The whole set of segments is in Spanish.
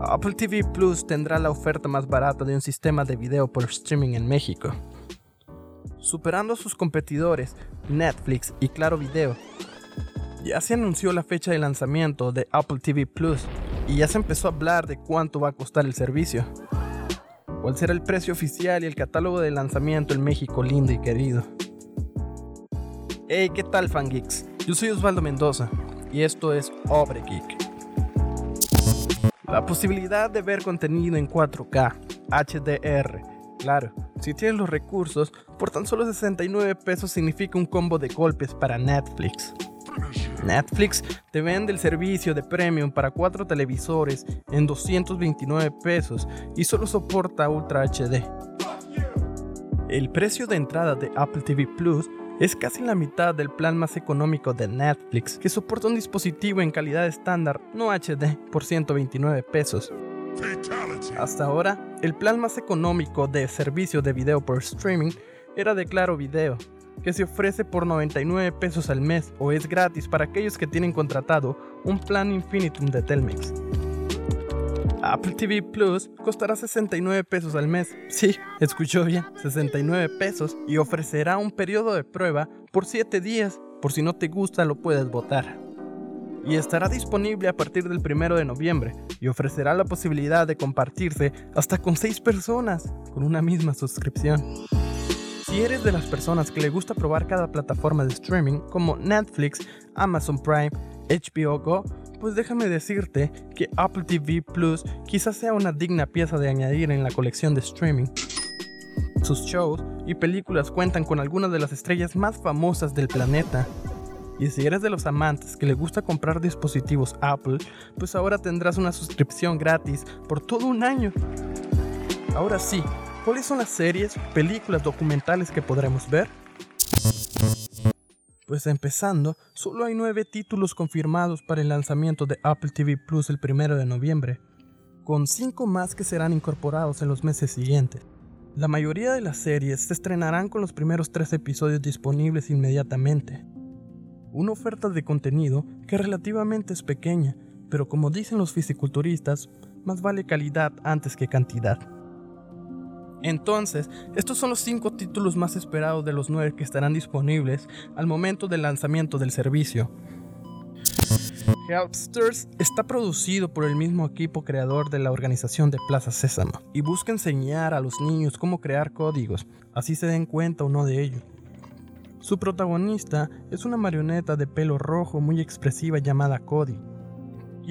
Apple TV Plus tendrá la oferta más barata de un sistema de video por streaming en México. Superando a sus competidores Netflix y Claro Video, ya se anunció la fecha de lanzamiento de Apple TV Plus y ya se empezó a hablar de cuánto va a costar el servicio. ¿Cuál será el precio oficial y el catálogo de lanzamiento en México lindo y querido? Hey, ¿qué tal fangeeks? Yo soy Osvaldo Mendoza y esto es Obre Geek. La posibilidad de ver contenido en 4K, HDR, claro, si tienes los recursos, por tan solo 69 pesos significa un combo de golpes para Netflix. Netflix te vende el servicio de premium para 4 televisores en 229 pesos y solo soporta Ultra HD. El precio de entrada de Apple TV Plus es casi la mitad del plan más económico de Netflix, que soporta un dispositivo en calidad estándar, no HD, por 129 pesos. Hasta ahora, el plan más económico de servicio de video por streaming era de Claro Video, que se ofrece por 99 pesos al mes o es gratis para aquellos que tienen contratado un plan infinitum de Telmex. Apple TV Plus costará 69 pesos al mes. Sí, escuchó bien, 69 pesos y ofrecerá un periodo de prueba por 7 días. Por si no te gusta lo puedes votar. Y estará disponible a partir del 1 de noviembre y ofrecerá la posibilidad de compartirse hasta con 6 personas con una misma suscripción. Si eres de las personas que le gusta probar cada plataforma de streaming como Netflix, Amazon Prime, HBO Go, pues déjame decirte que Apple TV Plus quizás sea una digna pieza de añadir en la colección de streaming. Sus shows y películas cuentan con algunas de las estrellas más famosas del planeta. Y si eres de los amantes que le gusta comprar dispositivos Apple, pues ahora tendrás una suscripción gratis por todo un año. Ahora sí, ¿cuáles son las series, películas, documentales que podremos ver? Pues empezando, solo hay nueve títulos confirmados para el lanzamiento de Apple TV Plus el primero de noviembre, con cinco más que serán incorporados en los meses siguientes. La mayoría de las series se estrenarán con los primeros tres episodios disponibles inmediatamente. Una oferta de contenido que relativamente es pequeña, pero como dicen los fisiculturistas, más vale calidad antes que cantidad. Entonces, estos son los 5 títulos más esperados de los 9 que estarán disponibles al momento del lanzamiento del servicio. Helpsters está producido por el mismo equipo creador de la organización de Plaza Sésamo y busca enseñar a los niños cómo crear códigos, así se den cuenta o no de ello. Su protagonista es una marioneta de pelo rojo muy expresiva llamada Cody,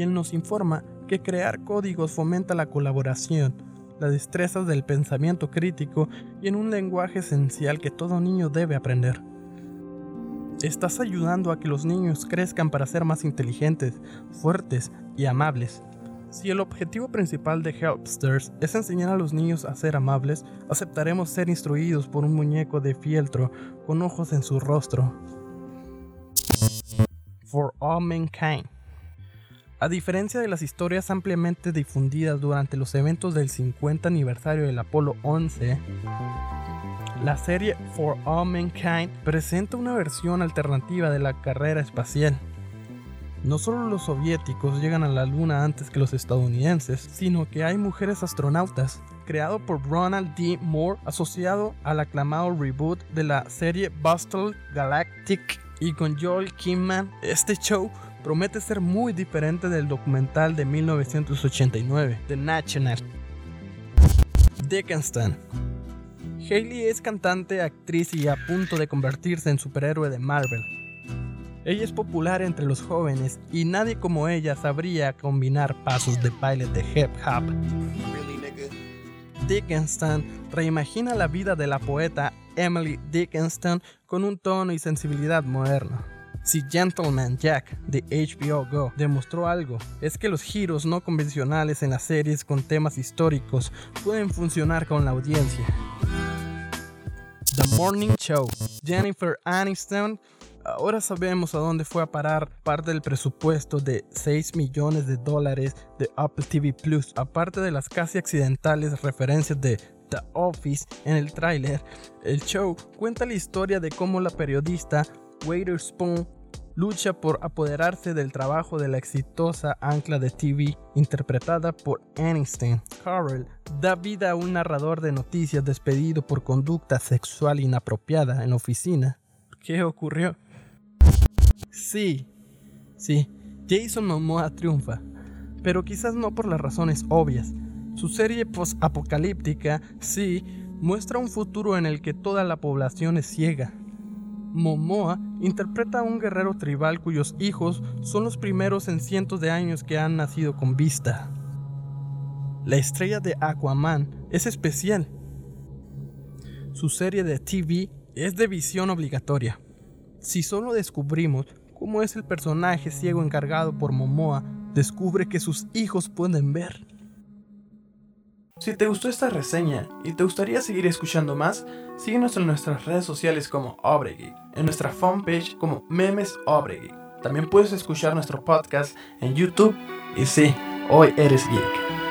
él nos informa que crear códigos fomenta la colaboración, las destrezas del pensamiento crítico y en un lenguaje esencial que todo niño debe aprender. Estás ayudando a que los niños crezcan para ser más inteligentes, fuertes y amables. Si el objetivo principal de Helpsters es enseñar a los niños a ser amables, aceptaremos ser instruidos por un muñeco de fieltro con ojos en su rostro. For All Mankind a diferencia de las historias ampliamente difundidas durante los eventos del 50 aniversario del Apolo 11, la serie For All Mankind presenta una versión alternativa de la carrera espacial. No solo los soviéticos llegan a la luna antes que los estadounidenses, sino que hay mujeres astronautas. Creado por Ronald D. Moore, asociado al aclamado reboot de la serie Battle Galactic y con Joel Kinnaman, este show promete ser muy diferente del documental de 1989, The National. Dickinson. Hailey es cantante, actriz y a punto de convertirse en superhéroe de Marvel. Ella es popular entre los jóvenes y nadie como ella sabría combinar pasos de baile de hip hop. Dickinson reimagina la vida de la poeta Emily Dickinson con un tono y sensibilidad moderno. Si Gentleman Jack de HBO Go demostró algo, es que los giros no convencionales en las series con temas históricos pueden funcionar con la audiencia. The Morning Show. Jennifer Aniston ahora sabemos a dónde fue a parar parte del presupuesto de 6 millones de dólares de Apple TV Plus, aparte de las casi accidentales referencias de The Office en el tráiler. El show cuenta la historia de cómo la periodista Waiter Spoon lucha por apoderarse del trabajo de la exitosa ancla de TV interpretada por Aniston. Carol da vida a un narrador de noticias despedido por conducta sexual inapropiada en la oficina. ¿Qué ocurrió? Sí, sí, Jason Momoa triunfa, pero quizás no por las razones obvias. Su serie post-apocalíptica, sí, muestra un futuro en el que toda la población es ciega, Momoa interpreta a un guerrero tribal cuyos hijos son los primeros en cientos de años que han nacido con vista. La estrella de Aquaman es especial. Su serie de TV es de visión obligatoria. Si solo descubrimos cómo es el personaje ciego encargado por Momoa, descubre que sus hijos pueden ver. Si te gustó esta reseña y te gustaría seguir escuchando más, síguenos en nuestras redes sociales como Obregeek, en nuestra fanpage como Memes Obregeek. También puedes escuchar nuestro podcast en YouTube y sí, hoy eres geek.